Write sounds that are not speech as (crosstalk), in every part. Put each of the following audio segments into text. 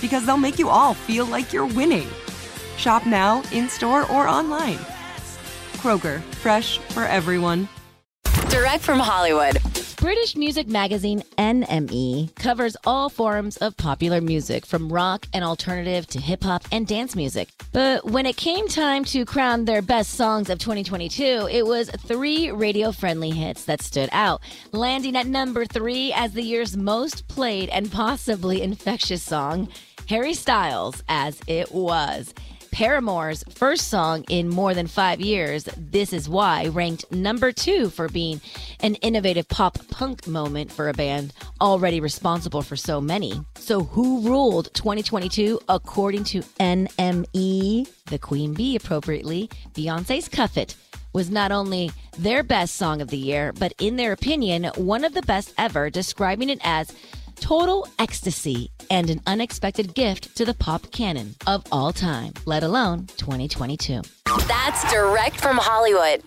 because they'll make you all feel like you're winning. Shop now, in store, or online. Kroger, fresh for everyone. Direct from Hollywood. British music magazine NME covers all forms of popular music, from rock and alternative to hip hop and dance music. But when it came time to crown their best songs of 2022, it was three radio friendly hits that stood out, landing at number three as the year's most played and possibly (laughs) infectious song Harry Styles, As It Was. Paramore's first song in more than five years, This Is Why, ranked number two for being an innovative pop punk moment for a band already responsible for so many. So, who ruled 2022 according to NME? The Queen Bee, appropriately, Beyonce's Cuff It was not only their best song of the year, but in their opinion, one of the best ever, describing it as total ecstasy and an unexpected gift to the pop canon of all time, let alone 2022. That's direct from Hollywood.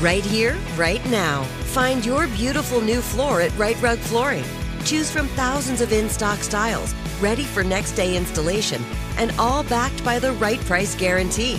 Right here, right now. Find your beautiful new floor at Right Rug Flooring. Choose from thousands of in stock styles, ready for next day installation, and all backed by the right price guarantee.